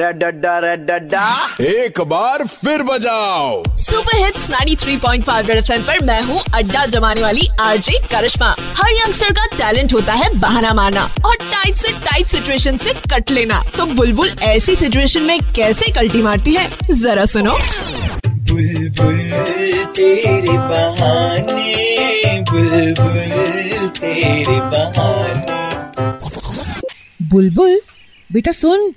Red एक बार फिर बजाओ। सुपर हिट्स 93.5 रेड एफएम पर मैं हूँ अड्डा जमाने वाली आरजे करिश्मा। हर यंगस्टर का टैलेंट होता है बहाना मारना और टाइट से टाइट सिचुएशन से कट लेना। तो बुलबुल ऐसी सिचुएशन में कैसे कल्टी मारती है? जरा सुनो। बुलबुल तेरे बहाने बुलबुल तेरे बहाने। बुलबुल बेटा सुन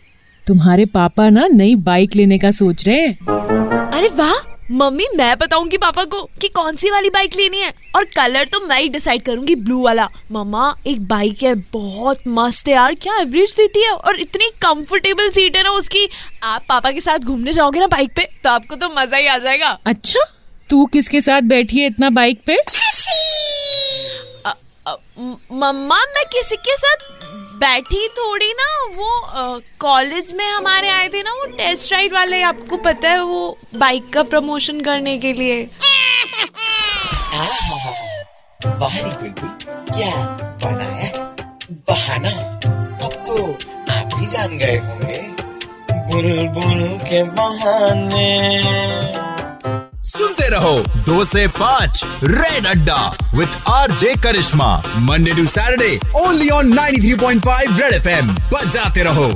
तुम्हारे पापा ना नई बाइक लेने का सोच रहे हैं। अरे वाह मम्मी मैं बताऊँगी पापा को कि कौन सी वाली बाइक लेनी है। और कलर तो मैं ही डिसाइड करूँगी ब्लू वाला। मम्मा एक बाइक है बहुत मस्त है यार क्या एवरेज देती है? और इतनी कंफर्टेबल सीट है ना उसकी। आप पापा के साथ घूमने जाओगे ना बाइक पे तो आपको तो मज़ा ही आ जाएगा। अच्छा तू किसके साथ बैठी है इतना बाइक पे? मम्मा मैं किसी के साथ बैठी थोड़ी ना, वो कॉलेज में हमारे आए थे ना, वो टेस्ट राइड वाले, आपको पता है वो बाइक का प्रमोशन करने के लिए। वाह रे बुलबुल क्या बनाया? बहाना। अब तो आप भी जान गए होंगे। बुलबुल के बहाने। सुनते रहो दो से पाँच रेड अड्डा with R J Karishma Monday to Saturday only on 93.5 Red F FM. बजाते रहो।